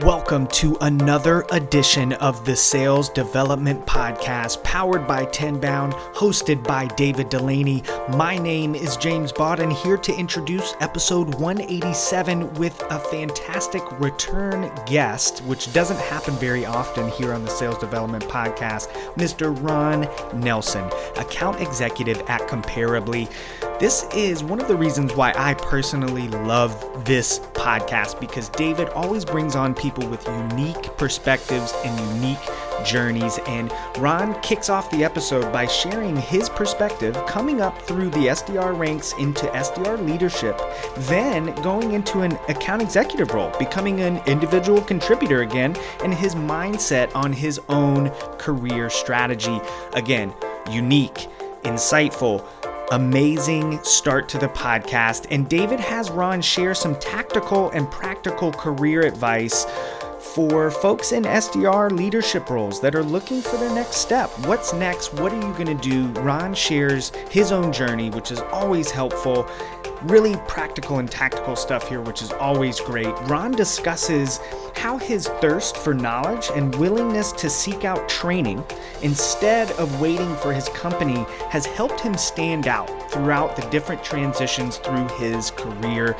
Welcome to another edition of the Sales Development Podcast, powered by Tenbound, hosted by David Dulany. My name is James Bodden, here to introduce episode 187 with a fantastic return guest, which doesn't happen very often here on the Sales Development Podcast, Mr. Ron Nelson, account executive at Comparably. This is one of the reasons why I personally love this podcast because David always brings on people with unique perspectives and unique journeys. And Ron kicks off the episode by sharing his perspective coming up through the SDR ranks into SDR leadership, then going into an account executive role, becoming an individual contributor again, and his mindset on his own career strategy. Again, unique, insightful amazing start to the podcast. And David has Ron share some tactical and practical career advice for folks in SDR leadership roles that are looking for their next step. What's next? What are you going to do? Ron shares his own journey, which is always helpful. Really practical and tactical stuff here, which is always great. Ron discusses how his thirst for knowledge and willingness to seek out training instead of waiting for his company has helped him stand out throughout the different transitions through his career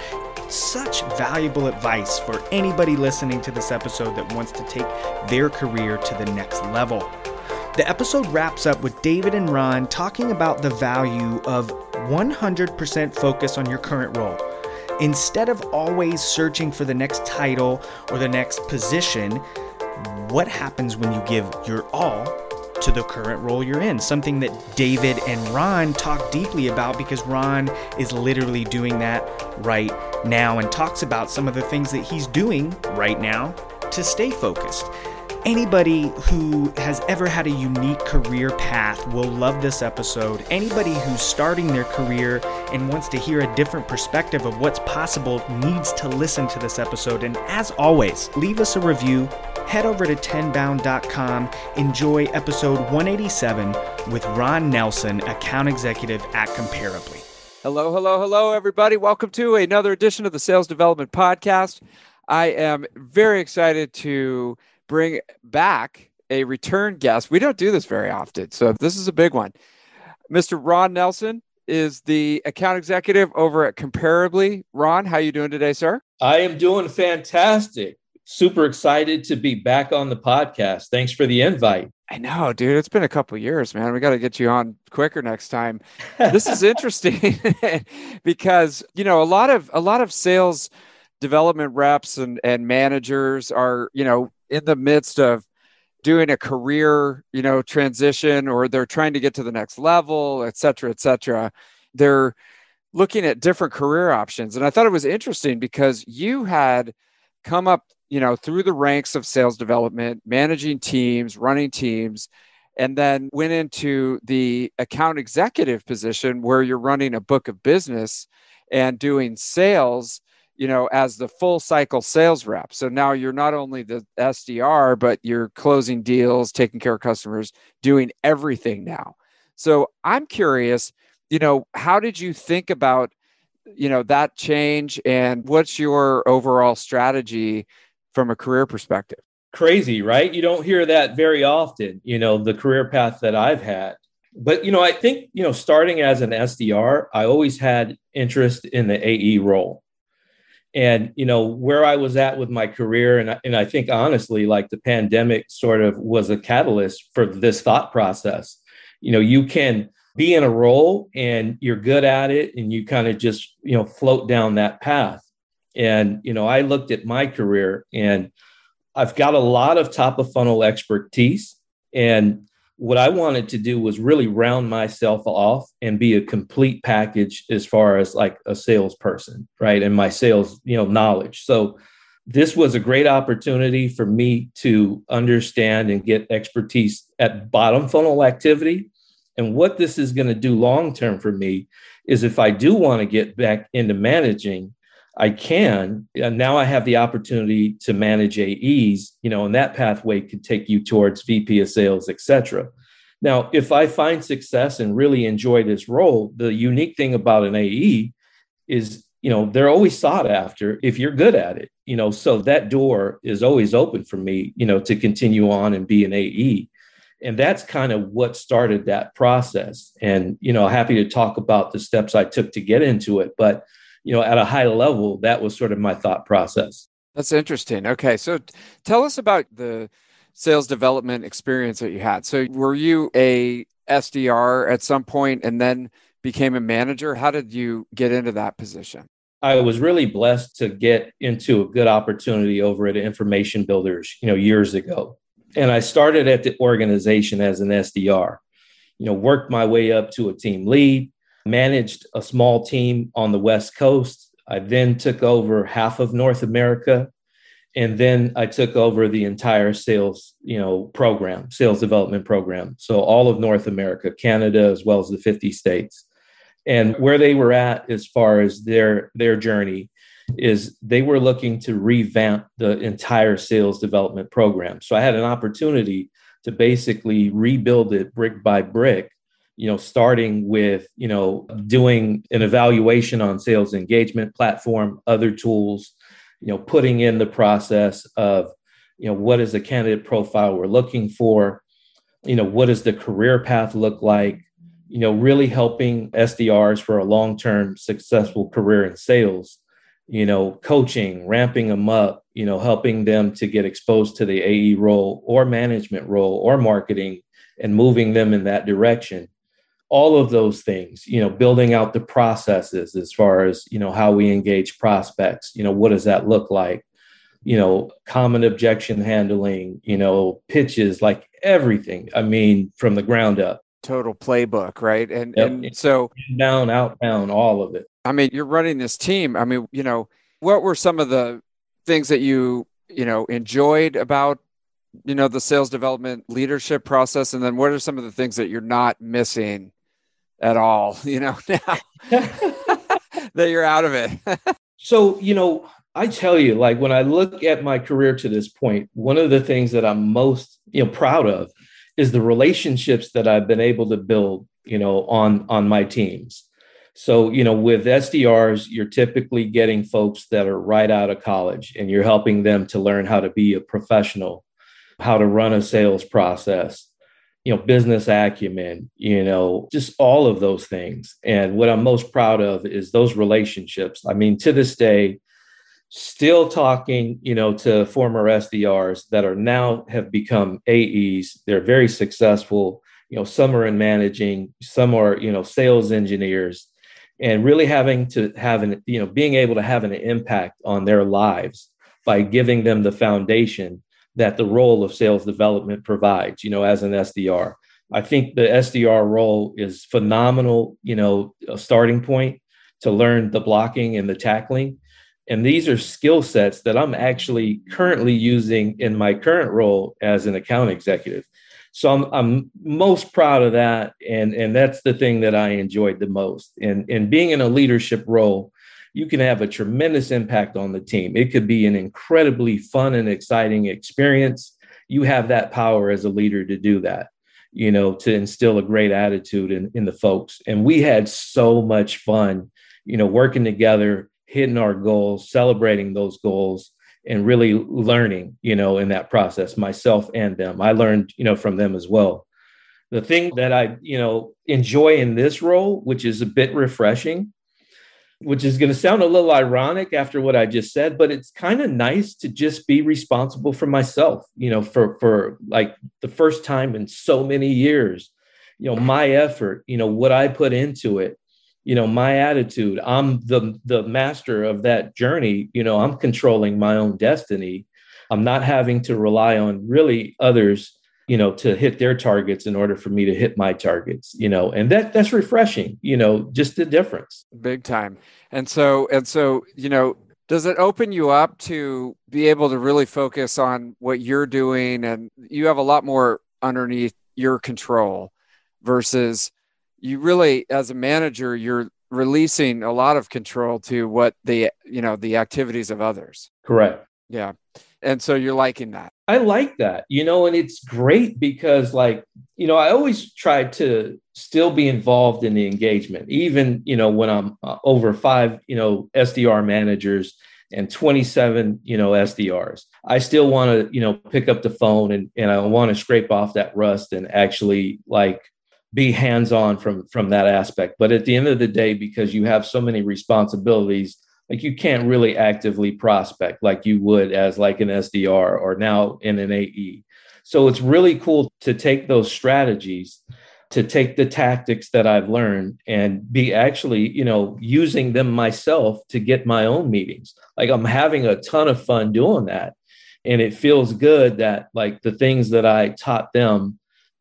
such valuable advice for anybody listening to this episode that wants to take their career to the next level. The episode wraps up with David and Ron talking about the value of 100% focus on your current role. Instead of always searching for the next title or the next position, what happens when you give your all to the current role you're in? Something that David and Ron talk deeply about because Ron is literally doing that right now and talks about some of the things that he's doing right now to stay focused. Anybody who has ever had a unique career path will love this episode. Anybody who's starting their career and wants to hear a different perspective of what's possible needs to listen to this episode. And as always, leave us a review. Head over to tenbound.com. Enjoy episode 187 with Ron Nelson, account executive at Comparably. Hello, hello, hello, everybody. Welcome to another edition of the Sales Development Podcast. I am very excited to bring back a return guest. We don't do this very often, so this is a big one. Mr. Ron Nelson is the account executive over at Comparably. Ron, how you doing today, sir? I am doing fantastic. Super excited to be back on the podcast. Thanks for the invite. I know, dude. It's been a couple years, man. We got to get you on quicker next time. this is interesting because you know a lot of a lot of sales development reps and and managers are you know in the midst of doing a career, you know, transition or they're trying to get to the next level, et cetera, et cetera. They're looking at different career options. And I thought it was interesting because you had come up, you know, through the ranks of sales development, managing teams, running teams, and then went into the account executive position where you're running a book of business and doing sales you know, as the full cycle sales rep. So now you're not only the SDR, but you're closing deals, taking care of customers, doing everything now. So I'm curious, you know, how did you think about, you know, that change and what's your overall strategy from a career perspective? Crazy, right? You don't hear that very often, you know, the career path that I've had. But, you know, I think, you know, starting as an SDR, I always had interest in the AE role and you know where i was at with my career and I, and I think honestly like the pandemic sort of was a catalyst for this thought process. You know you can be in a role and you're good at it and you kind of just you know float down that path. And you know i looked at my career and i've got a lot of top of funnel expertise and what I wanted to do was really round myself off and be a complete package as far as like a salesperson, right? And my sales, you know, knowledge. So this was a great opportunity for me to understand and get expertise at bottom funnel activity. And what this is going to do long term for me is if I do want to get back into managing, I can. And now I have the opportunity to manage AEs, you know, and that pathway could take you towards VP of sales, et cetera. Now, if I find success and really enjoy this role, the unique thing about an AE is you know, they're always sought after if you're good at it, you know, so that door is always open for me, you know, to continue on and be an AE. And that's kind of what started that process. And, you know, happy to talk about the steps I took to get into it. But, you know, at a high level, that was sort of my thought process. That's interesting. Okay. So tell us about the sales development experience that you had. So were you a SDR at some point and then became a manager? How did you get into that position? I was really blessed to get into a good opportunity over at Information Builders, you know, years ago. And I started at the organization as an SDR. You know, worked my way up to a team lead, managed a small team on the West Coast. I then took over half of North America and then I took over the entire sales, you know, program, sales development program. So all of North America, Canada, as well as the 50 states. And where they were at as far as their their journey is they were looking to revamp the entire sales development program. So I had an opportunity to basically rebuild it brick by brick you know starting with you know doing an evaluation on sales engagement platform other tools you know putting in the process of you know what is the candidate profile we're looking for? You know what does the career path look like? You know really helping sdrs for a long-term successful career in sales. You know coaching ramping them up you know helping them to get exposed to the ae role or management role or marketing and moving them in that direction all of those things you know building out the processes as far as you know how we engage prospects you know what does that look like? You know common objection handling you know pitches like everything i mean from the ground up. Total playbook right? And yep. and so down out down all of it. I mean you're running this team. I mean you know what were some of the things that you you know enjoyed about you know the sales development leadership process? And then what are some of the things that you're not missing at all, you know, now that you're out of it. so, you know, I tell you, like when I look at my career to this point, one of the things that I'm most, you know, proud of is the relationships that I've been able to build, you know, on on my teams. So, you know, with SDRs, you're typically getting folks that are right out of college and you're helping them to learn how to be a professional, how to run a sales process, you know, business acumen, you know, just all of those things. And what I'm most proud of is those relationships. I mean, to this day, still talking, you know, to former SDRs that are now have become AEs. They're very successful. You know, some are in managing, some are, you know, sales engineers, and really having to have an, you know, being able to have an impact on their lives by giving them the foundation that the role of sales development provides, you know, as an SDR. I think the SDR role is phenomenal, you know, a starting point to learn the blocking and the tackling. And these are skill sets that I'm actually currently using in my current role as an account executive. So I'm, I'm most proud of that. And, and that's the thing that I enjoyed the most. And, and being in a leadership role, you can have a tremendous impact on the team. It could be an incredibly fun and exciting experience. You have that power as a leader to do that, you know, to instill a great attitude in, in the folks. And we had so much fun, you know, working together, hitting our goals, celebrating those goals, and really learning, you know, in that process, myself and them. I learned, you know, from them as well. The thing that I, you know, enjoy in this role, which is a bit refreshing, which is going to sound a little ironic after what I just said, but it's kind of nice to just be responsible for myself, you know, for for like the first time in so many years, you know, my effort, you know, what I put into it, you know, my attitude. I'm the the master of that journey, you know, I'm controlling my own destiny. I'm not having to rely on really others you know to hit their targets in order for me to hit my targets you know and that that's refreshing you know just the difference. Big time. And so and so you know does it open you up to be able to really focus on what you're doing and you have a lot more underneath your control versus you really as a manager you're releasing a lot of control to what the you know the activities of others? Correct. Yeah. And so you're liking that. I like that, you know, and it's great because, like, you know, I always try to still be involved in the engagement, even, you know, when I'm uh, over five, you know, SDR managers and 27, you know, SDRs. I still want to, you know, pick up the phone and, and I want to scrape off that rust and actually like be hands-on from from that aspect. But at the end of the day, because you have so many responsibilities, like you can't really actively prospect like you would as like an SDR or now in an AE. So it's really cool to take those strategies, to take the tactics that I've learned and be actually, you know, using them myself to get my own meetings. Like I'm having a ton of fun doing that. And it feels good that like the things that I taught them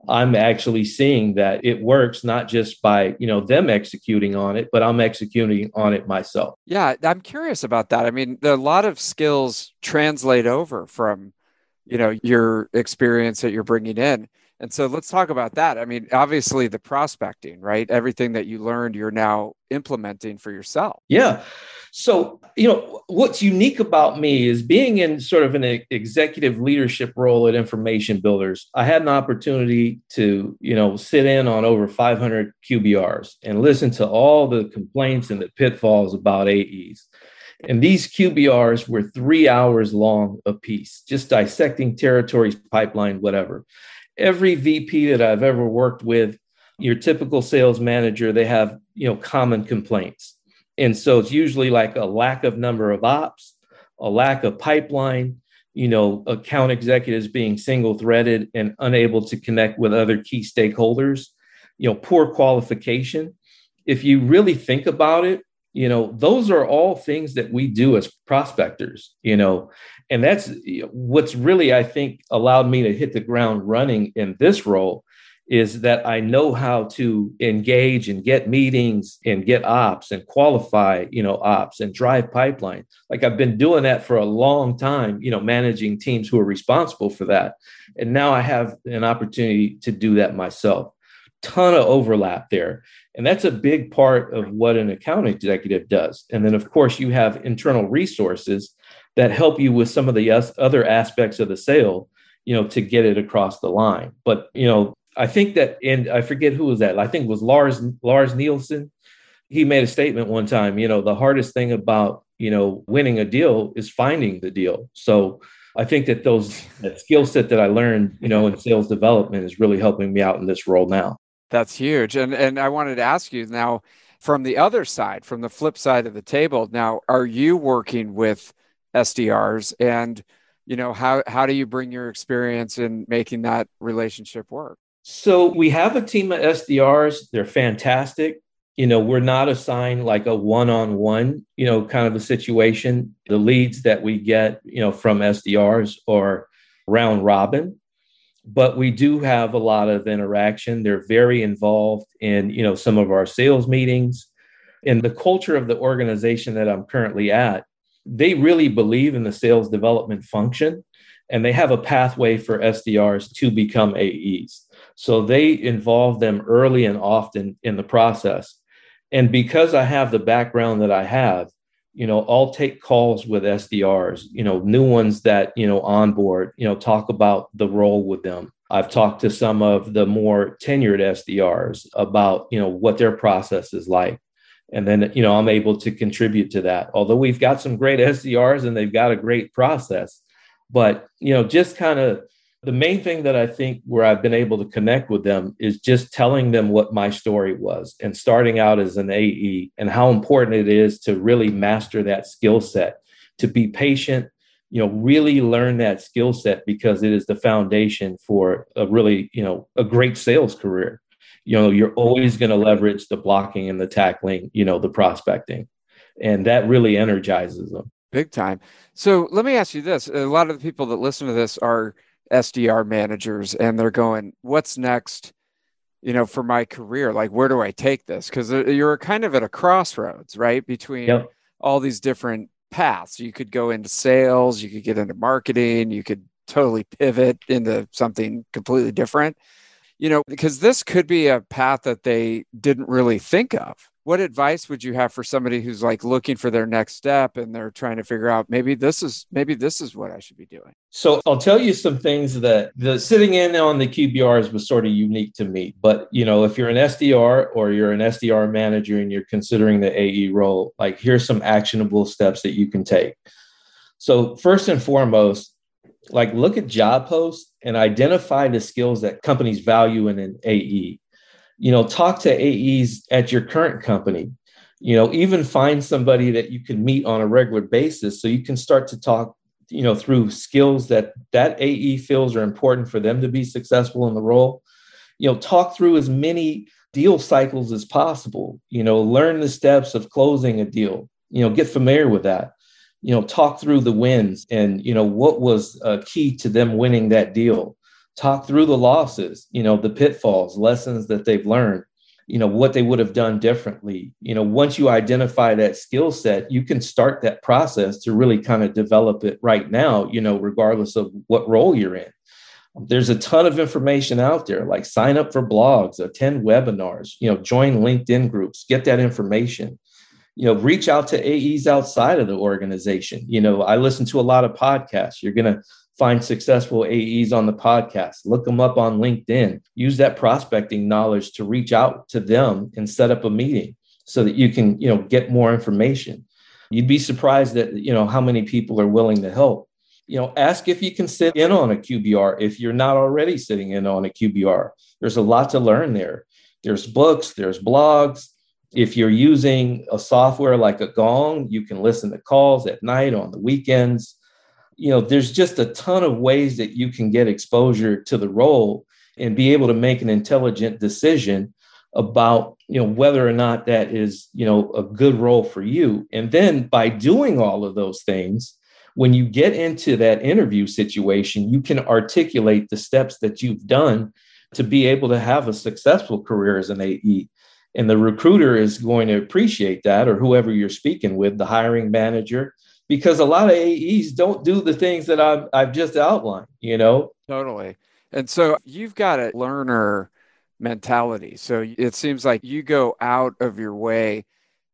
I'm actually seeing that it works not just by, you know, them executing on it, but I'm executing on it myself. Yeah, I'm curious about that. I mean, a lot of skills translate over from, you know, your experience that you're bringing in. And so let's talk about that. I mean, obviously the prospecting, right? Everything that you learned, you're now implementing for yourself. Yeah. So, you know, what's unique about me is being in sort of an executive leadership role at Information Builders. I had an opportunity to, you know, sit in on over 500 QBRs and listen to all the complaints and the pitfalls about AEs. And these QBRs were three hours long a piece, just dissecting territories, pipeline, whatever. Every VP that I've ever worked with, your typical sales manager, they have, you know, common complaints and so it's usually like a lack of number of ops, a lack of pipeline, you know, account executives being single threaded and unable to connect with other key stakeholders, you know, poor qualification. If you really think about it, you know, those are all things that we do as prospectors, you know, and that's what's really, I think, allowed me to hit the ground running in this role is that I know how to engage and get meetings and get ops and qualify, you know, ops and drive pipeline. Like I've been doing that for a long time, you know, managing teams who are responsible for that. And now I have an opportunity to do that myself. Ton of overlap there. And that's a big part of what an account executive does. And then, of course, you have internal resources that help you with some of the other aspects of the sale you know to get it across the line but you know I think that, and I forget who was that. I think was Lars Lars Nielsen. He made a statement one time. You know, the hardest thing about you know winning a deal is finding the deal. So I think that those that skill set that I learned, you know, in sales development is really helping me out in this role now. That's huge. And and I wanted to ask you now from the other side, from the flip side of the table. Now, are you working with SDRs and you know how how do you bring your experience in making that relationship work? So we have a team of SDRs. They're fantastic. You know, we're not assigned like a one on one, you know, kind of a situation. The leads that we get, you know, from SDRs are round robin, but we do have a lot of interaction. They're very involved in, you know, some of our sales meetings. In the culture of the organization that I'm currently at, they really believe in the sales development function and they have a pathway for SDRs to become AEs. So they involve them early and often in the process. And because I have the background that I have, you know, I'll take calls with SDRs, you know, new ones that, you know, onboard, you know, talk about the role with them. I've talked to some of the more tenured SDRs about, you know, what their process is like. And then, you know, I'm able to contribute to that. Although we've got some great SDRs and they've got a great process, but, you know, just kind of the main thing that I think where I've been able to connect with them is just telling them what my story was and starting out as an AE and how important it is to really master that skill set, to be patient, you know, really learn that skill set because it is the foundation for a really, you know, a great sales career. You know, you're always going to leverage the blocking and the tackling, you know, the prospecting. And that really energizes them. Big time. So let me ask you this. A lot of the people that listen to this are SDR managers and they're going, what's next? You know, for my career, like where do I take this? Because you're kind of at a crossroads, right? Between yep. all these different paths. You could go into sales, you could get into marketing, you could totally pivot into something completely different. You know, because this could be a path that they didn't really think of what advice would you have for somebody who's like looking for their next step and they're trying to figure out maybe this is maybe this is what I should be doing? So I'll tell you some things that the sitting in on the QBRs was sort of unique to me. But you know, if you're an SDR or you're an SDR manager and you're considering the AE role, like here's some actionable steps that you can take. So first and foremost, like look at job posts and identify the skills that companies value in an AE you know talk to aes at your current company you know even find somebody that you can meet on a regular basis so you can start to talk you know through skills that that ae feels are important for them to be successful in the role. You know talk through as many deal cycles as possible you know learn the steps of closing a deal you know get familiar with that. You know talk through the wins and you know what was uh, key to them winning that deal talk through the losses, you know, the pitfalls, lessons that they've learned, you know, what they would have done differently. You know, once you identify that skill set, you can start that process to really kind of develop it right now, you know, regardless of what role you're in. There's a ton of information out there, like sign up for blogs, attend webinars, you know, join LinkedIn groups, get that information you know reach out to aes outside of the organization you know i listen to a lot of podcasts you're going to find successful AEs on the podcast, look them up on LinkedIn, use that prospecting knowledge to reach out to them and set up a meeting so that you can, you know, get more information. You'd be surprised that, you know, how many people are willing to help. You know, ask if you can sit in on a QBR if you're not already sitting in on a QBR. There's a lot to learn there. There's books, there's blogs. If you're using a software like a Gong, you can listen to calls at night on the weekends you know, there's just a ton of ways that you can get exposure to the role and be able to make an intelligent decision about you know whether or not that is you know a good role for you. And then by doing all of those things when you get into that interview situation you can articulate the steps that you've done to be able to have a successful career as an AE and the recruiter is going to appreciate that or whoever you're speaking with the hiring manager because a lot of AEs don't do the things that I've, I've just outlined, you know? Totally. And so you've got a learner mentality. So it seems like you go out of your way.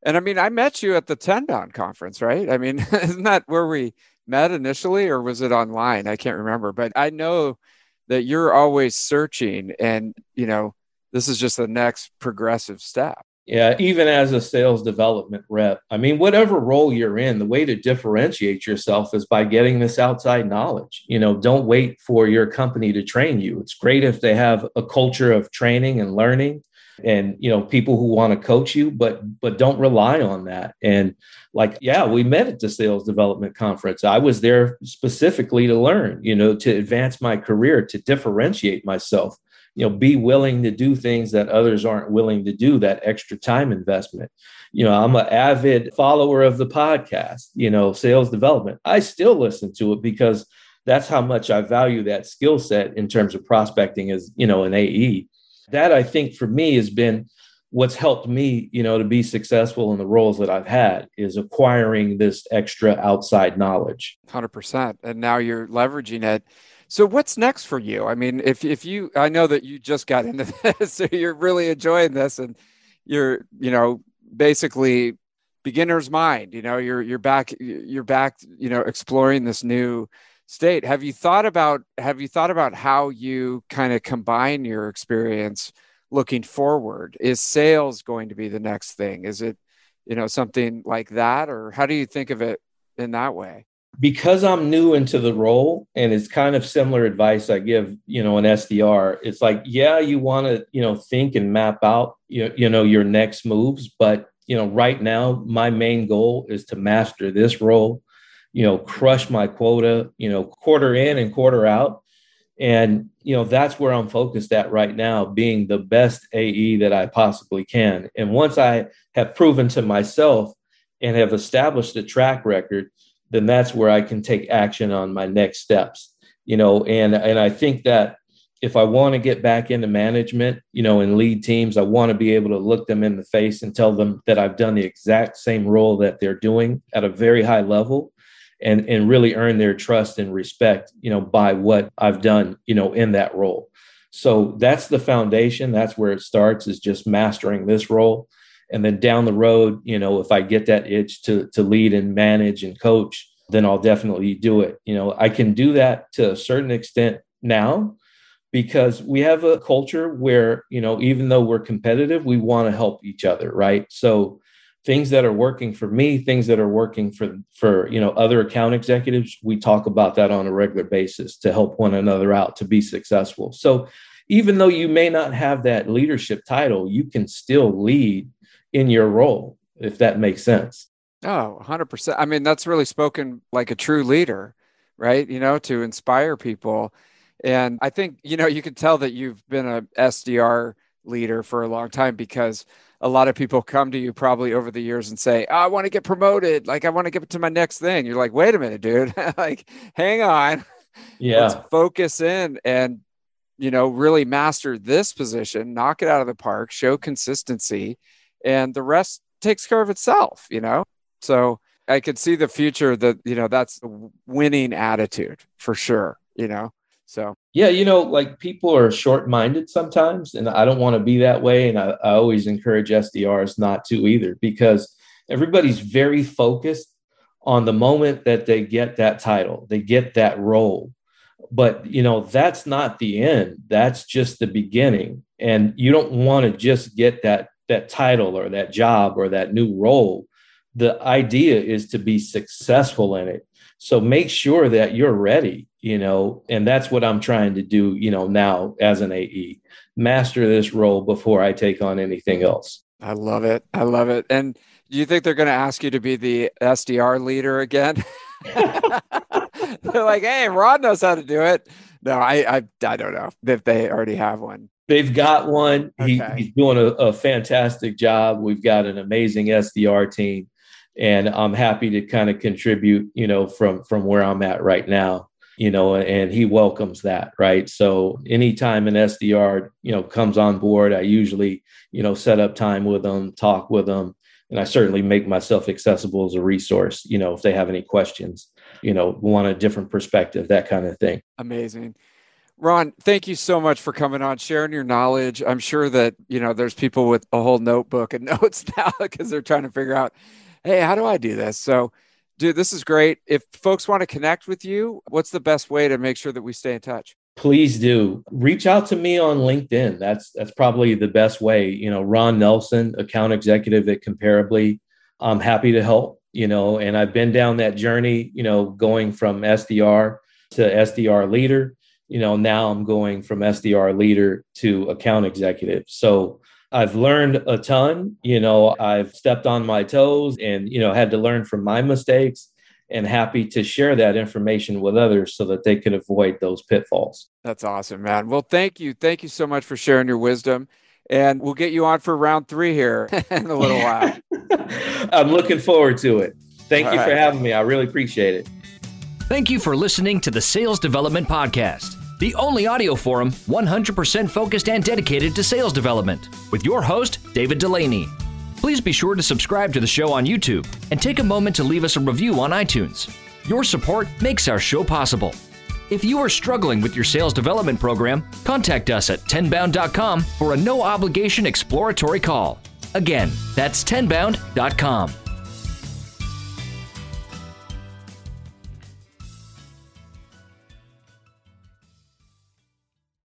And I mean, I met you at the Tenbound conference, right? I mean, isn't that where we met initially or was it online? I can't remember, but I know that you're always searching and, you know, this is just the next progressive step. Yeah, even as a sales development rep, I mean, whatever role you're in, the way to differentiate yourself is by getting this outside knowledge. You know, don't wait for your company to train you. It's great if they have a culture of training and learning and you know people who want to coach you but but don't rely on that and like yeah we met at the sales development conference i was there specifically to learn you know to advance my career to differentiate myself you know be willing to do things that others aren't willing to do that extra time investment. You know i'm an avid follower of the podcast you know sales development. I still listen to it because that's how much i value that skill set in terms of prospecting as you know an ae that i think for me has been what's helped me you know to be successful in the roles that i've had is acquiring this extra outside knowledge. 100% and now you're leveraging it so what's next for you? I mean, if if you I know that you just got into this, so you're really enjoying this and you're, you know, basically beginner's mind, you know, you're you're back you're back, you know, exploring this new state. Have you thought about have you thought about how you kind of combine your experience looking forward? Is sales going to be the next thing? Is it, you know, something like that or how do you think of it in that way? Because I'm new into the role and it's kind of similar advice I give, you know, an SDR. It's like, yeah, you want to, you know, think and map out, you, you know, your next moves. But, you know, right now, my main goal is to master this role, you know, crush my quota, you know, quarter in and quarter out. And, you know, that's where I'm focused at right now, being the best AE that I possibly can. And once I have proven to myself and have established a track record, then that's where I can take action on my next steps. You know, and and I think that if I want to get back into management, you know, and lead teams, I want to be able to look them in the face and tell them that I've done the exact same role that they're doing at a very high level and and really earn their trust and respect, you know, by what I've done, you know, in that role. So that's the foundation, that's where it starts is just mastering this role and then down the road you know if i get that itch to to lead and manage and coach then i'll definitely do it. You know i can do that to a certain extent now because we have a culture where you know even though we're competitive we want to help each other right? So things that are working for me things that are working for for you know other account executives we talk about that on a regular basis to help one another out to be successful. So even though you may not have that leadership title you can still lead in your role if that makes sense oh 100% i mean that's really spoken like a true leader right you know to inspire people and I think, you know, you can tell that you've been a SDR leader for a long time because a lot of people come to you probably over the years and say, oh, I want to get promoted. Like, I want to get to my next thing. You're like, wait a minute, dude. like, hang on. Yeah. Let's focus in and, you know, really master this position, knock it out of the park, show consistency, and the rest takes care of itself, you know? So I could see the future that, you know, that's winning attitude for sure, you know? So yeah, you know, like people are short-minded sometimes, and I don't want to be that way. And I, I always encourage SDRs not to either, because everybody's very focused on the moment that they get that title, they get that role. But you know, that's not the end. That's just the beginning. And you don't want to just get that that title or that job or that new role. The idea is to be successful in it. So make sure that you're ready you know, and that's what I'm trying to do, you know, now as an AE, master this role before I take on anything else. I love it. I love it. And do you think they're going to ask you to be the SDR leader again? they're like, hey, Ron knows how to do it. No, I, I, I don't know if they already have one. They've got one. Okay. He, he's doing a, a fantastic job. We've got an amazing SDR team, and I'm happy to kind of contribute, you know, from from where I'm at right now you know, and he welcomes that, right? So anytime an SDR, you know, comes on board, I usually, you know, set up time with them, talk with them, and I certainly make myself accessible as a resource, you know, if they have any questions, you know, want a different perspective, that kind of thing. Amazing. Ron, thank you so much for coming on, sharing your knowledge. I'm sure that, you know, there's people with a whole notebook and notes now because they're trying to figure out, hey, how do I do this? So Dude, this is great. If folks want to connect with you, what's the best way to make sure that we stay in touch? Please do. Reach out to me on LinkedIn. That's that's probably the best way. You know, Ron Nelson, account executive at Comparably. I'm happy to help, you know, and I've been down that journey, you know, going from SDR to SDR leader. You know, now I'm going from SDR leader to account executive. So I've learned a ton. You know, I've stepped on my toes and, you know, had to learn from my mistakes and happy to share that information with others so that they can avoid those pitfalls. That's awesome, man. Well, thank you. Thank you so much for sharing your wisdom. And we'll get you on for round three here in a little while. I'm looking forward to it. Thank All you right. for having me. I really appreciate it. Thank you for listening to the Sales Development Podcast the only audio forum 100% focused and dedicated to sales development, with your host, David Dulany. Please be sure to subscribe to the show on YouTube and take a moment to leave us a review on iTunes. Your support makes our show possible. If you are struggling with your sales development program, contact us at tenbound.com for a no obligation exploratory call. Again, that's tenbound.com.